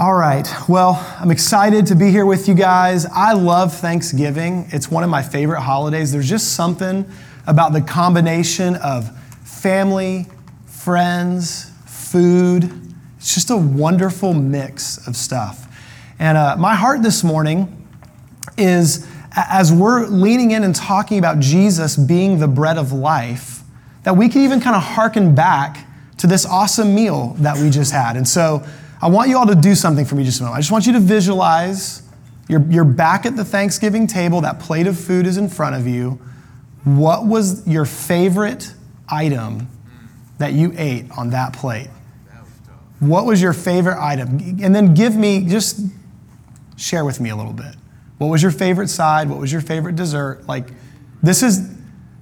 All right. Well, I'm excited to be here with you guys. I love Thanksgiving. It's one of my favorite holidays. There's just something about the combination of family, friends, food. It's just a wonderful mix of stuff. And uh, my heart this morning is as we're leaning in and talking about Jesus being the bread of life, that we can even kind of hearken back to this awesome meal that we just had. And so I want you all to do something for me just a moment. I just want you to visualize you're, you're back at the Thanksgiving table, that plate of food is in front of you. What was your favorite item that you ate on that plate? What was your favorite item? And then give me, just share with me a little bit. What was your favorite side? What was your favorite dessert? Like, this is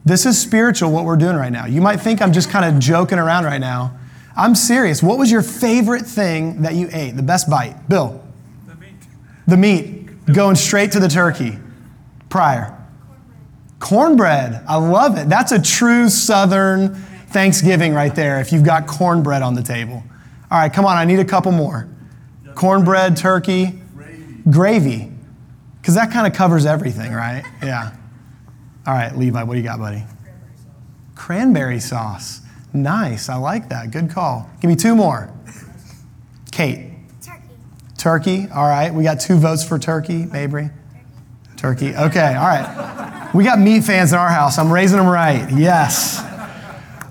this is spiritual what we're doing right now. You might think I'm just kind of joking around right now. I'm serious. What was your favorite thing that you ate? The best bite? Bill? The meat. The meat. Going straight to the turkey. Prior. Cornbread. I love it. That's a true Southern Thanksgiving right there if you've got cornbread on the table. All right, come on. I need a couple more. Cornbread, turkey, gravy. Because that kind of covers everything, right? Yeah. All right, Levi, what do you got, buddy? Cranberry sauce. Nice. I like that. Good call. Give me two more. Kate. Turkey. Turkey. All right. We got two votes for turkey. Mabry. Turkey. Okay. All right. We got meat fans in our house. I'm raising them right. Yes.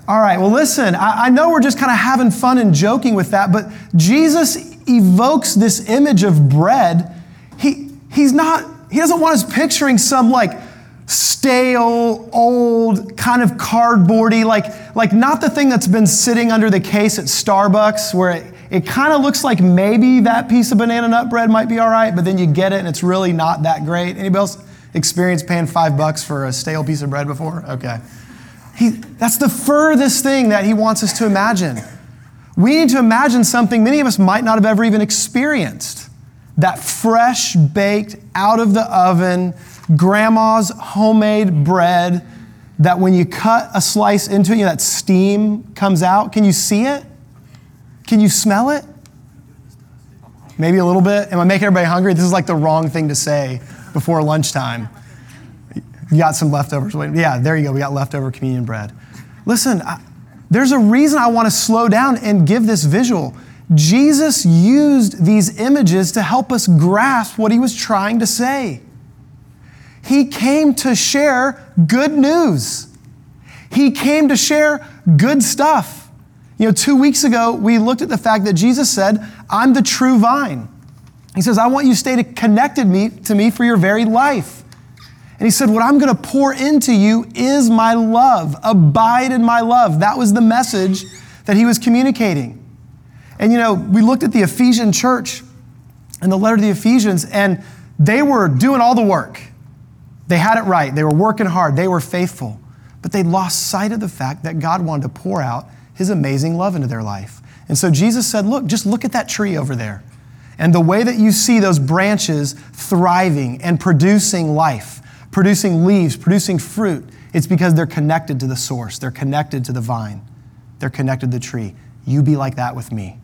All right. Well, listen, I, I know we're just kind of having fun and joking with that, but Jesus evokes this image of bread. He, he's not, he doesn't want us picturing some like stale, old, kind of cardboardy, like, like not the thing that's been sitting under the case at Starbucks where it, it kind of looks like maybe that piece of banana nut bread might be all right, but then you get it and it's really not that great. Anybody else experience paying five bucks for a stale piece of bread before? Okay. He, that's the furthest thing that he wants us to imagine. We need to imagine something many of us might not have ever even experienced. That fresh baked, out of the oven, grandma's homemade bread that when you cut a slice into it, you know, that steam comes out. Can you see it? Can you smell it? Maybe a little bit. Am I making everybody hungry? This is like the wrong thing to say before lunchtime. You got some leftovers. Yeah, there you go. We got leftover communion bread. Listen, I, there's a reason I want to slow down and give this visual. Jesus used these images to help us grasp what he was trying to say. He came to share good news. He came to share good stuff. You know, two weeks ago, we looked at the fact that Jesus said, I'm the true vine. He says, I want you to stay connected me, to me for your very life. And he said, What I'm going to pour into you is my love. Abide in my love. That was the message that he was communicating. And you know, we looked at the Ephesian church and the letter to the Ephesians, and they were doing all the work. They had it right. They were working hard. They were faithful. But they lost sight of the fact that God wanted to pour out his amazing love into their life. And so Jesus said, Look, just look at that tree over there. And the way that you see those branches thriving and producing life, producing leaves, producing fruit, it's because they're connected to the source. They're connected to the vine. They're connected to the tree. You be like that with me.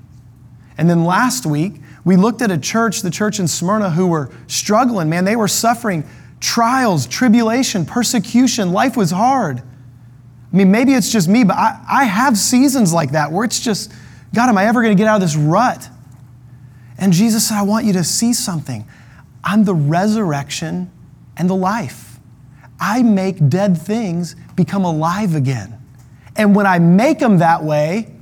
And then last week, we looked at a church, the church in Smyrna, who were struggling. Man, they were suffering trials, tribulation, persecution. Life was hard. I mean, maybe it's just me, but I, I have seasons like that where it's just, God, am I ever going to get out of this rut? And Jesus said, I want you to see something. I'm the resurrection and the life. I make dead things become alive again. And when I make them that way,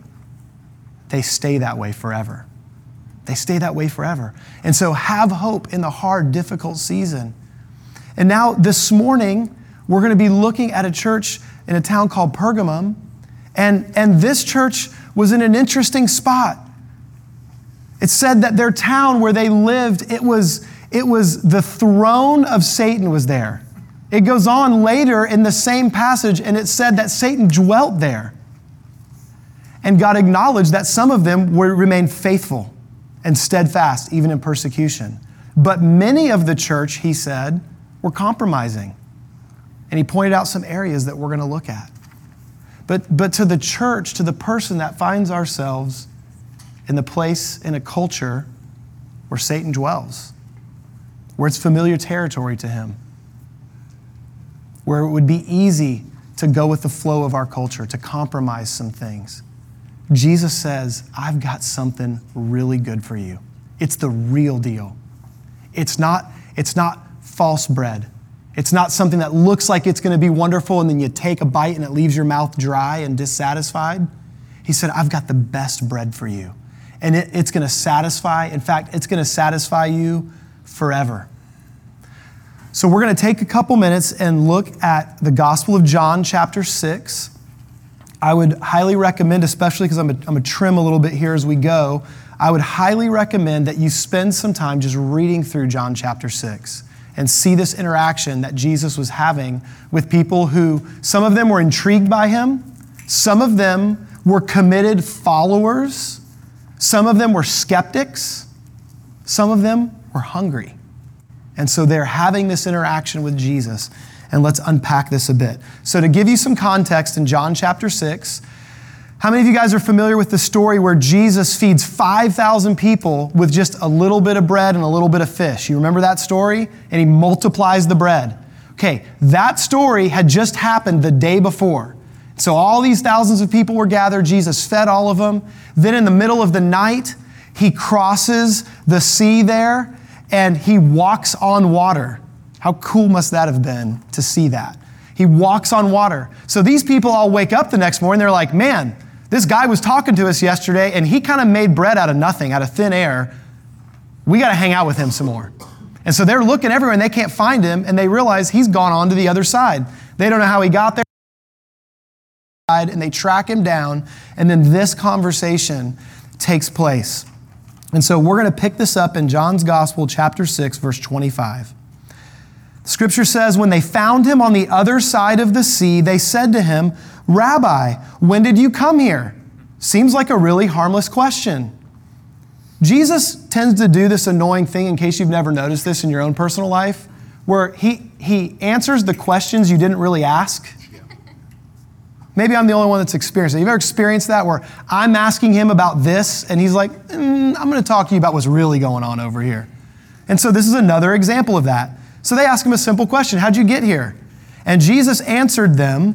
they stay that way forever. They stay that way forever. And so have hope in the hard, difficult season. And now, this morning, we're going to be looking at a church in a town called Pergamum. And, and this church was in an interesting spot. It said that their town where they lived, it was, it was the throne of Satan was there. It goes on later in the same passage, and it said that Satan dwelt there. And God acknowledged that some of them would remain faithful and steadfast, even in persecution. But many of the church, he said, were compromising. And he pointed out some areas that we're going to look at. But, but to the church, to the person that finds ourselves in the place, in a culture where Satan dwells, where it's familiar territory to him, where it would be easy to go with the flow of our culture, to compromise some things. Jesus says, I've got something really good for you. It's the real deal. It's not, it's not false bread. It's not something that looks like it's going to be wonderful and then you take a bite and it leaves your mouth dry and dissatisfied. He said, I've got the best bread for you. And it, it's going to satisfy. In fact, it's going to satisfy you forever. So we're going to take a couple minutes and look at the Gospel of John, chapter 6. I would highly recommend, especially because I'm going to trim a little bit here as we go, I would highly recommend that you spend some time just reading through John chapter 6 and see this interaction that Jesus was having with people who, some of them were intrigued by him, some of them were committed followers, some of them were skeptics, some of them were hungry. And so they're having this interaction with Jesus. And let's unpack this a bit. So, to give you some context in John chapter 6, how many of you guys are familiar with the story where Jesus feeds 5,000 people with just a little bit of bread and a little bit of fish? You remember that story? And he multiplies the bread. Okay, that story had just happened the day before. So all these thousands of people were gathered. Jesus fed all of them. Then in the middle of the night, he crosses the sea there and he walks on water. How cool must that have been to see that? He walks on water. So these people all wake up the next morning. They're like, man, this guy was talking to us yesterday and he kind of made bread out of nothing, out of thin air. We got to hang out with him some more. And so they're looking everywhere and they can't find him and they realize he's gone on to the other side. They don't know how he got there. And they track him down, and then this conversation takes place. And so we're going to pick this up in John's Gospel, chapter 6, verse 25. Scripture says, When they found him on the other side of the sea, they said to him, Rabbi, when did you come here? Seems like a really harmless question. Jesus tends to do this annoying thing, in case you've never noticed this in your own personal life, where he, he answers the questions you didn't really ask. Maybe I'm the only one that's experienced it. You've ever experienced that where I'm asking him about this and he's like, mm, I'm going to talk to you about what's really going on over here. And so this is another example of that. So they ask him a simple question How'd you get here? And Jesus answered them,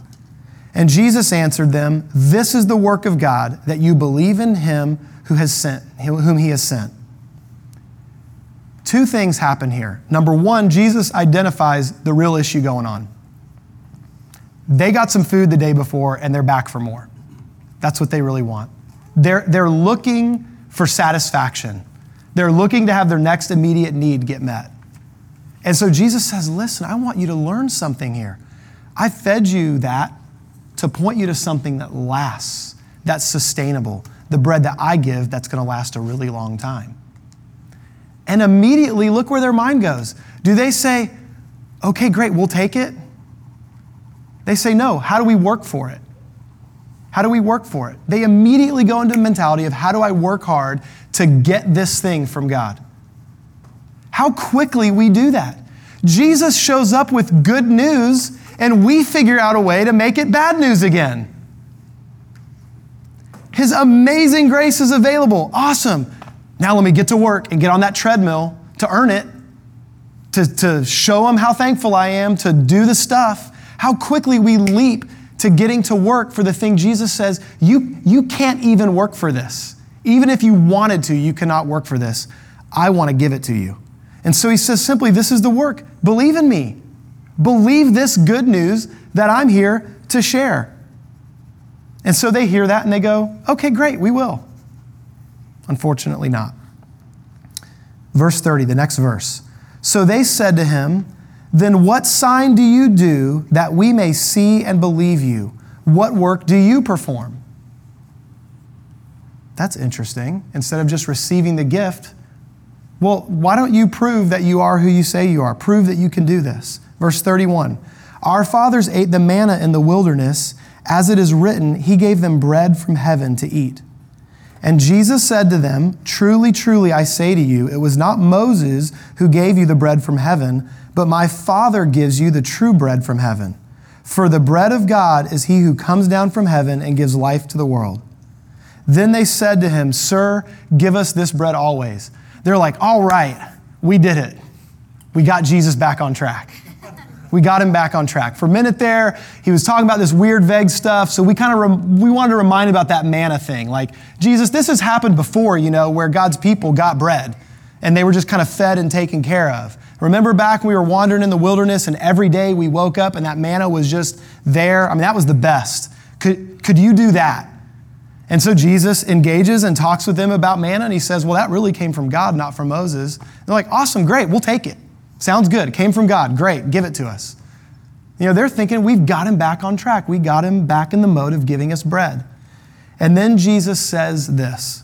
And Jesus answered them, This is the work of God, that you believe in him who has sent, whom he has sent. Two things happen here. Number one, Jesus identifies the real issue going on. They got some food the day before and they're back for more. That's what they really want. They're, they're looking for satisfaction. They're looking to have their next immediate need get met. And so Jesus says, Listen, I want you to learn something here. I fed you that to point you to something that lasts, that's sustainable, the bread that I give that's going to last a really long time. And immediately, look where their mind goes. Do they say, okay, great, we'll take it? They say, no, how do we work for it? How do we work for it? They immediately go into the mentality of how do I work hard to get this thing from God? How quickly we do that. Jesus shows up with good news and we figure out a way to make it bad news again. His amazing grace is available. Awesome. Now let me get to work and get on that treadmill to earn it, to, to show him how thankful I am, to do the stuff. How quickly we leap to getting to work for the thing Jesus says, you, you can't even work for this. Even if you wanted to, you cannot work for this. I want to give it to you. And so he says simply, This is the work. Believe in me. Believe this good news that I'm here to share. And so they hear that and they go, Okay, great, we will. Unfortunately, not. Verse 30, the next verse. So they said to him, then what sign do you do that we may see and believe you? What work do you perform? That's interesting. Instead of just receiving the gift, well, why don't you prove that you are who you say you are? Prove that you can do this. Verse 31 Our fathers ate the manna in the wilderness. As it is written, He gave them bread from heaven to eat. And Jesus said to them, Truly, truly, I say to you, it was not Moses who gave you the bread from heaven, but my Father gives you the true bread from heaven. For the bread of God is he who comes down from heaven and gives life to the world. Then they said to him, Sir, give us this bread always. They're like, All right, we did it. We got Jesus back on track. We got him back on track. For a minute there, he was talking about this weird, vague stuff. So we kind of we wanted to remind about that manna thing. Like Jesus, this has happened before, you know, where God's people got bread and they were just kind of fed and taken care of. Remember back when we were wandering in the wilderness and every day we woke up and that manna was just there? I mean, that was the best. Could, could you do that? And so Jesus engages and talks with them about manna and he says, Well, that really came from God, not from Moses. They're like, Awesome, great, we'll take it. Sounds good. Came from God. Great. Give it to us. You know, they're thinking we've got him back on track. We got him back in the mode of giving us bread. And then Jesus says this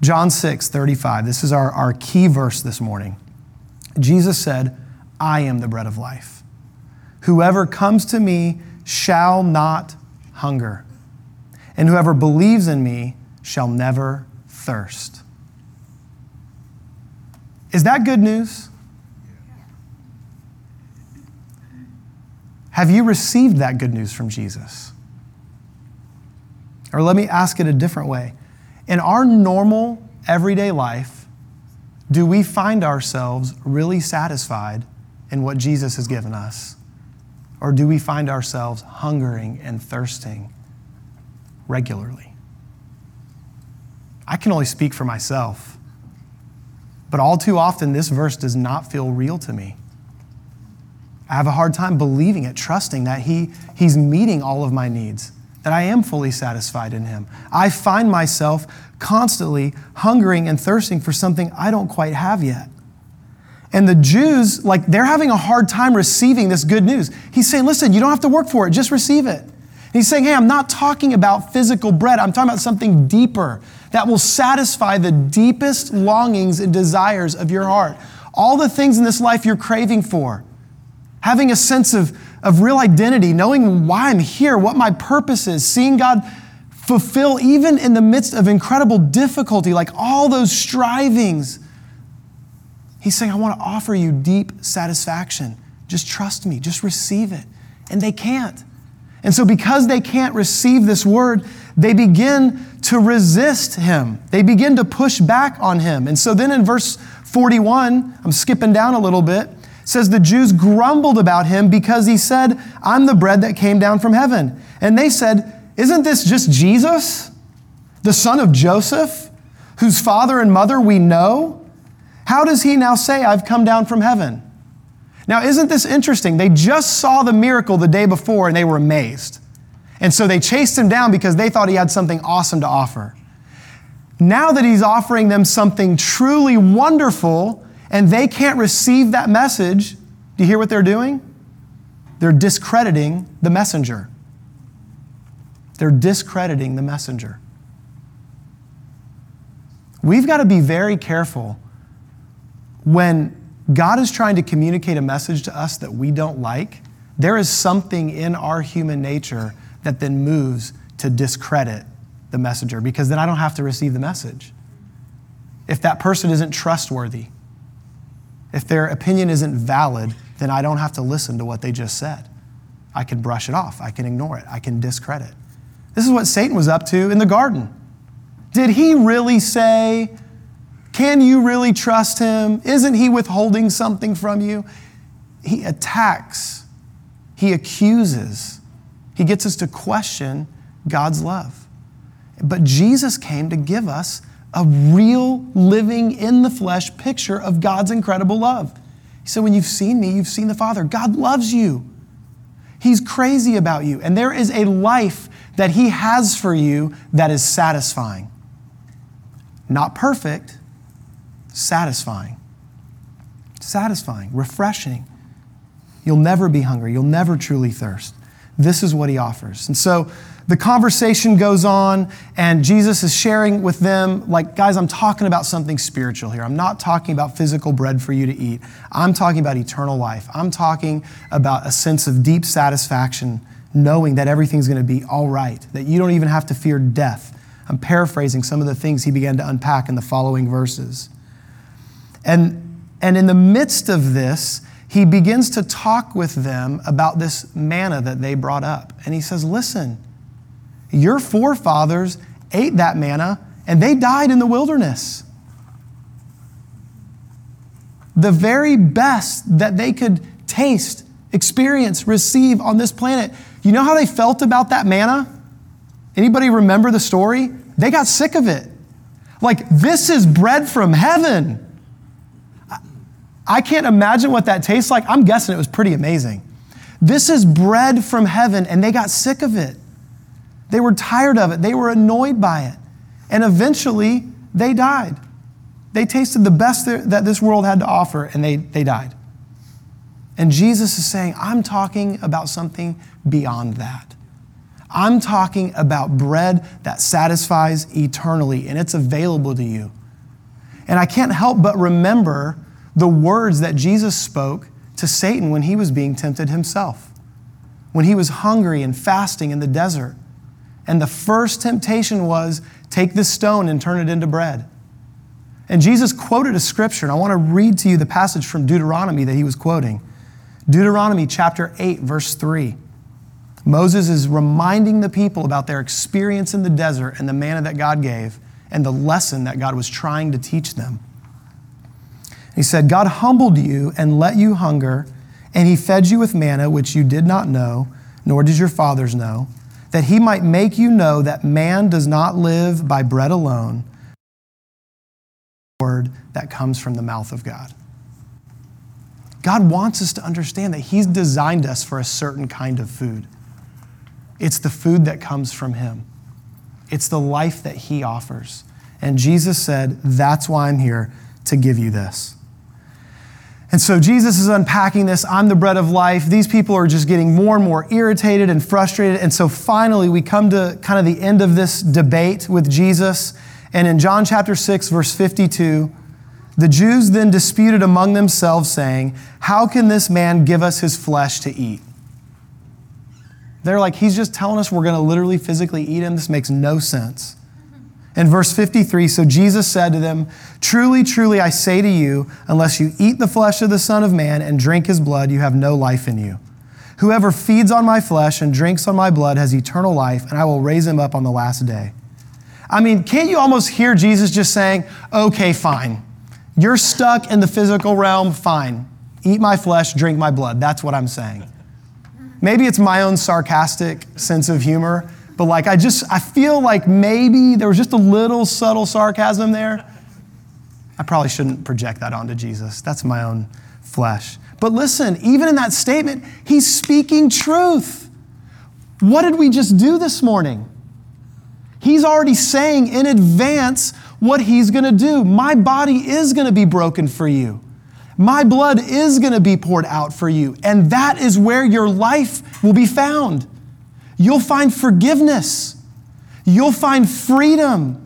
John 6, 35. This is our, our key verse this morning. Jesus said, I am the bread of life. Whoever comes to me shall not hunger, and whoever believes in me shall never thirst. Is that good news? Have you received that good news from Jesus? Or let me ask it a different way. In our normal, everyday life, do we find ourselves really satisfied in what Jesus has given us? Or do we find ourselves hungering and thirsting regularly? I can only speak for myself, but all too often this verse does not feel real to me. I have a hard time believing it, trusting that he, He's meeting all of my needs, that I am fully satisfied in Him. I find myself constantly hungering and thirsting for something I don't quite have yet. And the Jews, like, they're having a hard time receiving this good news. He's saying, listen, you don't have to work for it, just receive it. And he's saying, hey, I'm not talking about physical bread, I'm talking about something deeper that will satisfy the deepest longings and desires of your heart. All the things in this life you're craving for having a sense of, of real identity, knowing why I'm here, what my purpose is, seeing God fulfill even in the midst of incredible difficulty, like all those strivings. He's saying, I want to offer you deep satisfaction. Just trust me, just receive it. And they can't. And so, because they can't receive this word, they begin to resist him. They begin to push back on him. And so, then in verse 41, I'm skipping down a little bit, says the Jews grumbled about him because he said, I'm the bread that came down from heaven. And they said, Isn't this just Jesus, the son of Joseph, whose father and mother we know? How does he now say, I've come down from heaven? Now, isn't this interesting? They just saw the miracle the day before and they were amazed. And so they chased him down because they thought he had something awesome to offer. Now that he's offering them something truly wonderful, and they can't receive that message, do you hear what they're doing? They're discrediting the messenger. They're discrediting the messenger. We've got to be very careful when God is trying to communicate a message to us that we don't like. There is something in our human nature that then moves to discredit the messenger because then I don't have to receive the message. If that person isn't trustworthy, if their opinion isn't valid, then I don't have to listen to what they just said. I can brush it off, I can ignore it, I can discredit. This is what Satan was up to in the garden. Did he really say, Can you really trust him? Isn't he withholding something from you? He attacks, he accuses, he gets us to question God's love. But Jesus came to give us a real, living, in the flesh picture of God's incredible love. He said, When you've seen me, you've seen the Father. God loves you. He's crazy about you. And there is a life that He has for you that is satisfying. Not perfect, satisfying. Satisfying, refreshing. You'll never be hungry. You'll never truly thirst. This is what he offers. And so the conversation goes on, and Jesus is sharing with them, like, guys, I'm talking about something spiritual here. I'm not talking about physical bread for you to eat. I'm talking about eternal life. I'm talking about a sense of deep satisfaction, knowing that everything's going to be all right, that you don't even have to fear death. I'm paraphrasing some of the things he began to unpack in the following verses. And, and in the midst of this, he begins to talk with them about this manna that they brought up. And he says, Listen, your forefathers ate that manna and they died in the wilderness. The very best that they could taste, experience, receive on this planet. You know how they felt about that manna? Anybody remember the story? They got sick of it. Like, this is bread from heaven. I can't imagine what that tastes like. I'm guessing it was pretty amazing. This is bread from heaven, and they got sick of it. They were tired of it. They were annoyed by it. And eventually, they died. They tasted the best that this world had to offer, and they, they died. And Jesus is saying, I'm talking about something beyond that. I'm talking about bread that satisfies eternally, and it's available to you. And I can't help but remember the words that Jesus spoke to Satan when he was being tempted himself, when he was hungry and fasting in the desert. And the first temptation was take this stone and turn it into bread. And Jesus quoted a scripture, and I want to read to you the passage from Deuteronomy that he was quoting. Deuteronomy chapter 8, verse 3. Moses is reminding the people about their experience in the desert and the manna that God gave and the lesson that God was trying to teach them. He said, God humbled you and let you hunger, and he fed you with manna which you did not know, nor did your fathers know, that he might make you know that man does not live by bread alone, word that comes from the mouth of God. God wants us to understand that he's designed us for a certain kind of food. It's the food that comes from Him, it's the life that He offers. And Jesus said, That's why I'm here to give you this. And so Jesus is unpacking this. I'm the bread of life. These people are just getting more and more irritated and frustrated. And so finally, we come to kind of the end of this debate with Jesus. And in John chapter 6, verse 52, the Jews then disputed among themselves, saying, How can this man give us his flesh to eat? They're like, he's just telling us we're going to literally physically eat him. This makes no sense. In verse 53, so Jesus said to them, Truly, truly, I say to you, unless you eat the flesh of the Son of Man and drink his blood, you have no life in you. Whoever feeds on my flesh and drinks on my blood has eternal life, and I will raise him up on the last day. I mean, can't you almost hear Jesus just saying, Okay, fine. You're stuck in the physical realm, fine. Eat my flesh, drink my blood. That's what I'm saying. Maybe it's my own sarcastic sense of humor, but like I just, I feel like maybe there was just a little subtle sarcasm there. I probably shouldn't project that onto Jesus. That's my own flesh. But listen, even in that statement, he's speaking truth. What did we just do this morning? He's already saying in advance what he's going to do. My body is going to be broken for you. My blood is going to be poured out for you. And that is where your life will be found. You'll find forgiveness. You'll find freedom.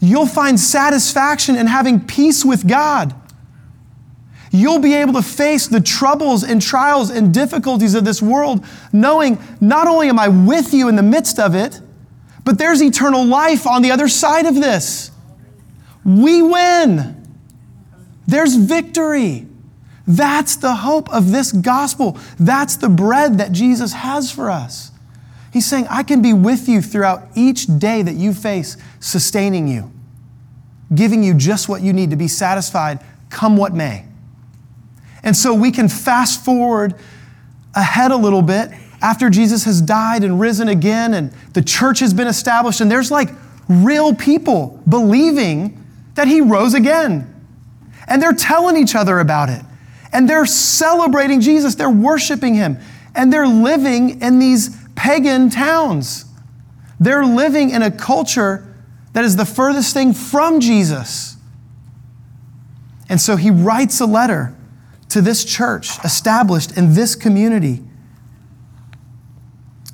You'll find satisfaction in having peace with God. You'll be able to face the troubles and trials and difficulties of this world, knowing not only am I with you in the midst of it, but there's eternal life on the other side of this. We win. There's victory. That's the hope of this gospel. That's the bread that Jesus has for us. He's saying, I can be with you throughout each day that you face, sustaining you, giving you just what you need to be satisfied, come what may. And so we can fast forward ahead a little bit after Jesus has died and risen again, and the church has been established, and there's like real people believing that he rose again. And they're telling each other about it and they're celebrating Jesus, they're worshiping him, and they're living in these pagan towns. They're living in a culture that is the furthest thing from Jesus. And so he writes a letter to this church established in this community.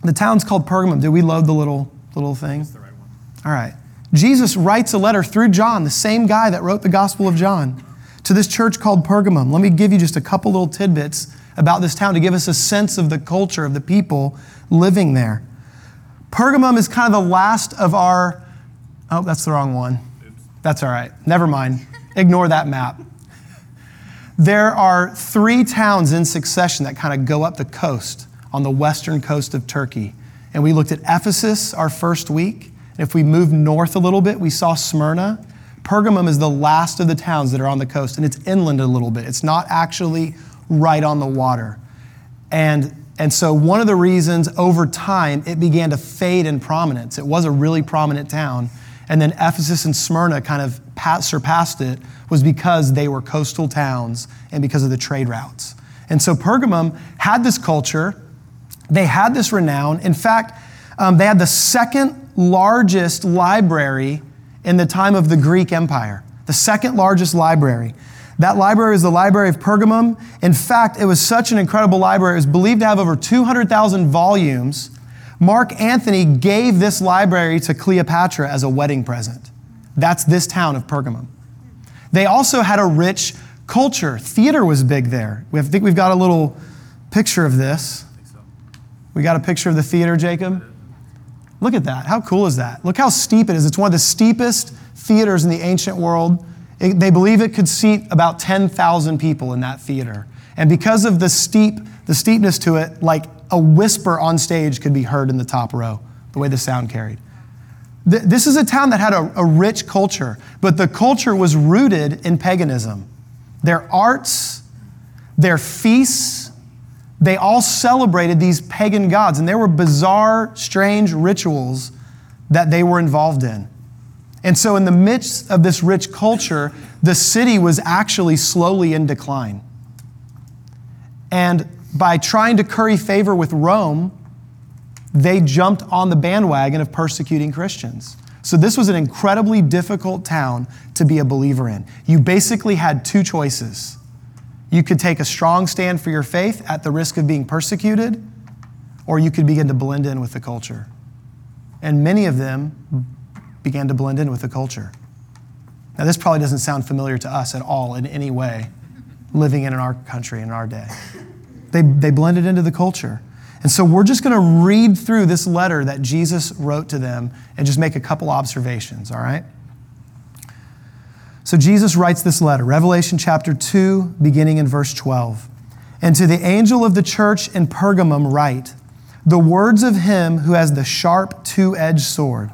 The town's called Pergamum. Do we love the little, little thing? Right one. All right. Jesus writes a letter through John, the same guy that wrote the Gospel of John, to this church called Pergamum. Let me give you just a couple little tidbits about this town to give us a sense of the culture of the people living there. Pergamum is kind of the last of our. Oh, that's the wrong one. That's all right. Never mind. Ignore that map. There are three towns in succession that kind of go up the coast on the western coast of Turkey. And we looked at Ephesus our first week. And if we move north a little bit, we saw Smyrna. Pergamum is the last of the towns that are on the coast, and it's inland a little bit. It's not actually right on the water. And, and so, one of the reasons over time it began to fade in prominence, it was a really prominent town, and then Ephesus and Smyrna kind of surpassed it, was because they were coastal towns and because of the trade routes. And so, Pergamum had this culture, they had this renown. In fact, um, they had the second largest library in the time of the Greek Empire, the second largest library. That library is the Library of Pergamum. In fact, it was such an incredible library, it was believed to have over 200,000 volumes. Mark Antony gave this library to Cleopatra as a wedding present. That's this town of Pergamum. They also had a rich culture. Theater was big there. I think we've got a little picture of this. We got a picture of the theater, Jacob? Look at that. How cool is that? Look how steep it is. It's one of the steepest theaters in the ancient world. It, they believe it could seat about 10,000 people in that theater. And because of the steep, the steepness to it, like a whisper on stage could be heard in the top row, the way the sound carried. Th- this is a town that had a, a rich culture, but the culture was rooted in paganism. Their arts, their feasts, they all celebrated these pagan gods, and there were bizarre, strange rituals that they were involved in. And so, in the midst of this rich culture, the city was actually slowly in decline. And by trying to curry favor with Rome, they jumped on the bandwagon of persecuting Christians. So, this was an incredibly difficult town to be a believer in. You basically had two choices you could take a strong stand for your faith at the risk of being persecuted, or you could begin to blend in with the culture. And many of them began to blend in with the culture. Now, this probably doesn't sound familiar to us at all in any way, living in our country in our day. They, they blended into the culture. And so we're just going to read through this letter that Jesus wrote to them and just make a couple observations, all right? So Jesus writes this letter, Revelation chapter 2, beginning in verse 12. And to the angel of the church in Pergamum, write the words of him who has the sharp two edged sword.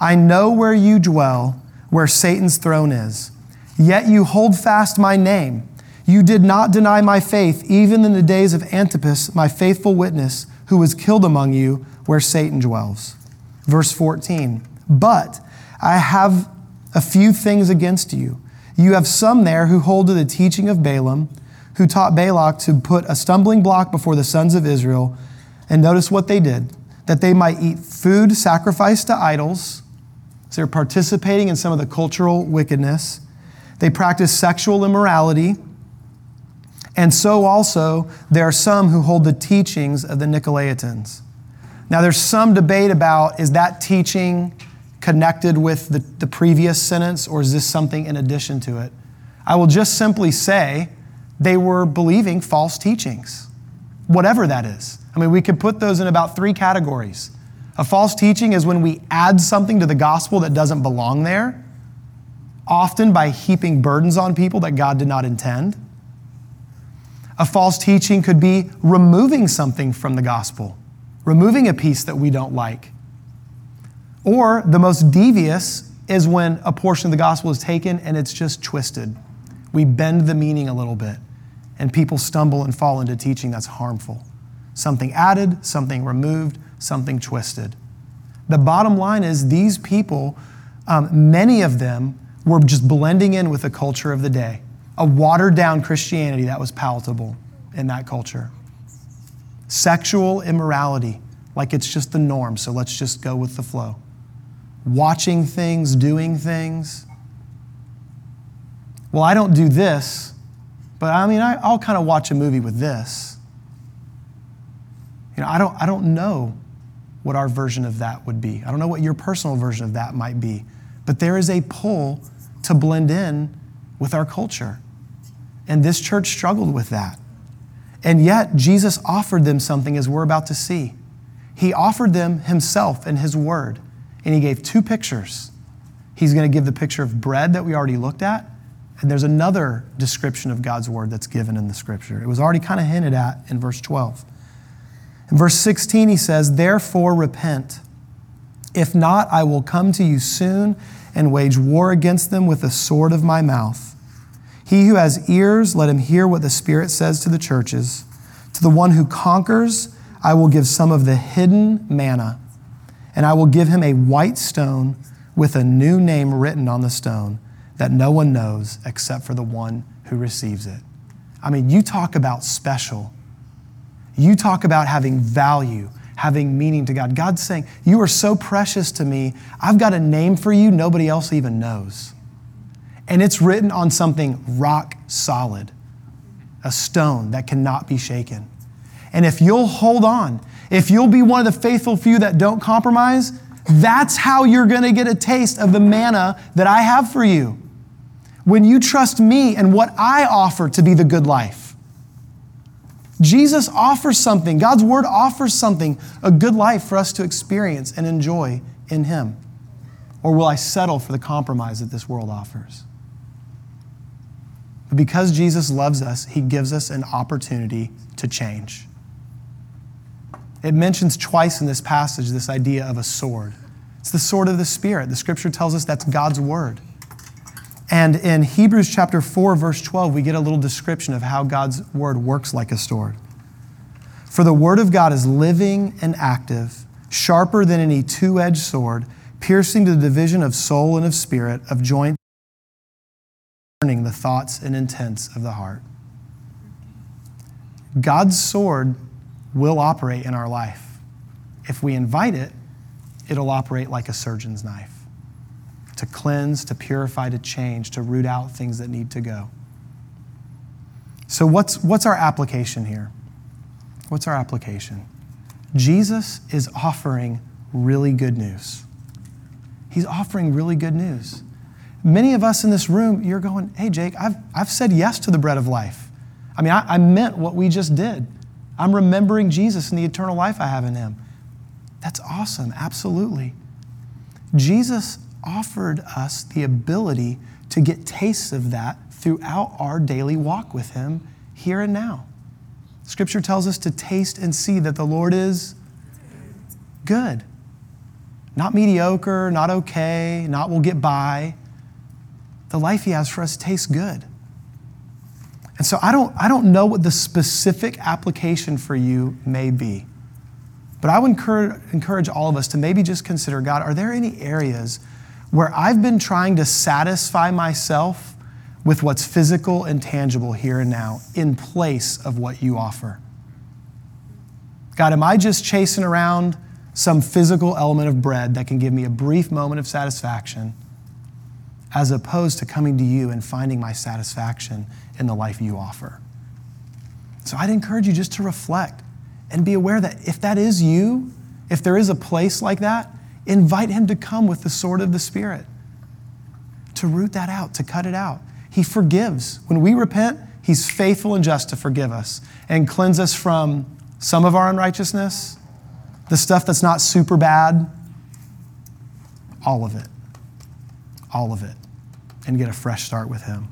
I know where you dwell, where Satan's throne is. Yet you hold fast my name. You did not deny my faith, even in the days of Antipas, my faithful witness, who was killed among you, where Satan dwells. Verse 14. But I have a few things against you. You have some there who hold to the teaching of Balaam, who taught Balak to put a stumbling block before the sons of Israel. And notice what they did that they might eat food sacrificed to idols. So they're participating in some of the cultural wickedness. They practice sexual immorality. And so also, there are some who hold the teachings of the Nicolaitans. Now, there's some debate about is that teaching connected with the, the previous sentence, or is this something in addition to it? I will just simply say they were believing false teachings, whatever that is. I mean, we could put those in about three categories. A false teaching is when we add something to the gospel that doesn't belong there, often by heaping burdens on people that God did not intend. A false teaching could be removing something from the gospel, removing a piece that we don't like. Or the most devious is when a portion of the gospel is taken and it's just twisted. We bend the meaning a little bit, and people stumble and fall into teaching that's harmful. Something added, something removed, something twisted. The bottom line is these people, um, many of them, were just blending in with the culture of the day, a watered down Christianity that was palatable in that culture. Sexual immorality, like it's just the norm, so let's just go with the flow watching things, doing things. Well, I don't do this, but I mean, I, will kind of watch a movie with this. You know, I don't, I don't know what our version of that would be. I don't know what your personal version of that might be, but there is a pull to blend in with our culture. And this church struggled with that. And yet, Jesus offered them something as we're about to see. He offered them Himself and His Word, and He gave two pictures. He's going to give the picture of bread that we already looked at, and there's another description of God's Word that's given in the Scripture. It was already kind of hinted at in verse 12. In verse 16, He says, Therefore repent. If not, I will come to you soon and wage war against them with the sword of my mouth. He who has ears, let him hear what the Spirit says to the churches. To the one who conquers, I will give some of the hidden manna, and I will give him a white stone with a new name written on the stone that no one knows except for the one who receives it. I mean, you talk about special. You talk about having value, having meaning to God. God's saying, You are so precious to me. I've got a name for you nobody else even knows and it's written on something rock solid, a stone that cannot be shaken. And if you'll hold on, if you'll be one of the faithful few that don't compromise, that's how you're going to get a taste of the manna that I have for you. When you trust me and what I offer to be the good life. Jesus offers something, God's word offers something, a good life for us to experience and enjoy in Him. Or will I settle for the compromise that this world offers? But because Jesus loves us, he gives us an opportunity to change. It mentions twice in this passage this idea of a sword. It's the sword of the Spirit. The scripture tells us that's God's word. And in Hebrews chapter 4, verse 12, we get a little description of how God's word works like a sword. For the word of God is living and active, sharper than any two edged sword, piercing to the division of soul and of spirit, of joint the thoughts and intents of the heart. God's sword will operate in our life. If we invite it, it'll operate like a surgeon's knife to cleanse, to purify, to change, to root out things that need to go. So, what's, what's our application here? What's our application? Jesus is offering really good news. He's offering really good news. Many of us in this room, you're going, hey, Jake, I've, I've said yes to the bread of life. I mean, I, I meant what we just did. I'm remembering Jesus and the eternal life I have in him. That's awesome, absolutely. Jesus offered us the ability to get tastes of that throughout our daily walk with him here and now. Scripture tells us to taste and see that the Lord is good. Not mediocre, not okay, not will get by the life He has for us tastes good. And so I don't, I don't know what the specific application for you may be. But I would encourage, encourage all of us to maybe just consider God, are there any areas where I've been trying to satisfy myself with what's physical and tangible here and now in place of what you offer? God, am I just chasing around some physical element of bread that can give me a brief moment of satisfaction? as opposed to coming to you and finding my satisfaction in the life you offer. So I'd encourage you just to reflect and be aware that if that is you, if there is a place like that, invite him to come with the sword of the Spirit to root that out, to cut it out. He forgives. When we repent, he's faithful and just to forgive us and cleanse us from some of our unrighteousness, the stuff that's not super bad, all of it. All of it and get a fresh start with Him.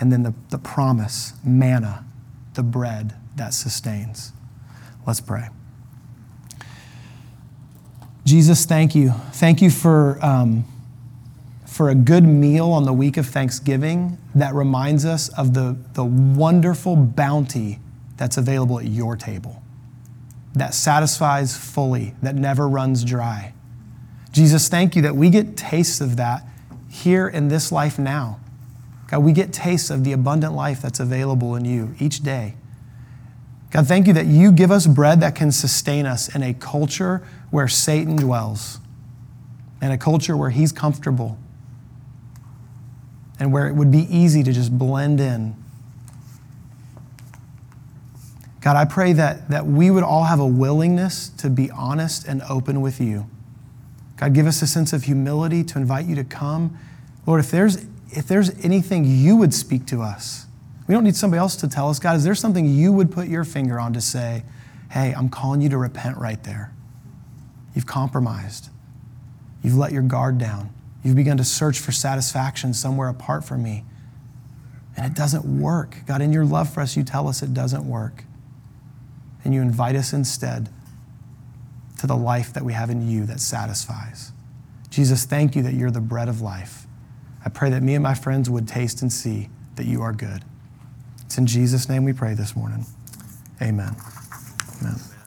And then the, the promise, manna, the bread that sustains. Let's pray. Jesus, thank you. Thank you for, um, for a good meal on the week of Thanksgiving that reminds us of the, the wonderful bounty that's available at your table, that satisfies fully, that never runs dry. Jesus, thank you that we get tastes of that here in this life now. God, we get tastes of the abundant life that's available in you each day. God, thank you that you give us bread that can sustain us in a culture where Satan dwells, in a culture where he's comfortable, and where it would be easy to just blend in. God, I pray that, that we would all have a willingness to be honest and open with you. God, give us a sense of humility to invite you to come. Lord, if there's, if there's anything you would speak to us, we don't need somebody else to tell us. God, is there something you would put your finger on to say, hey, I'm calling you to repent right there? You've compromised. You've let your guard down. You've begun to search for satisfaction somewhere apart from me. And it doesn't work. God, in your love for us, you tell us it doesn't work. And you invite us instead to the life that we have in you that satisfies. Jesus, thank you that you're the bread of life. I pray that me and my friends would taste and see that you are good. It's in Jesus' name we pray this morning. Amen. Amen.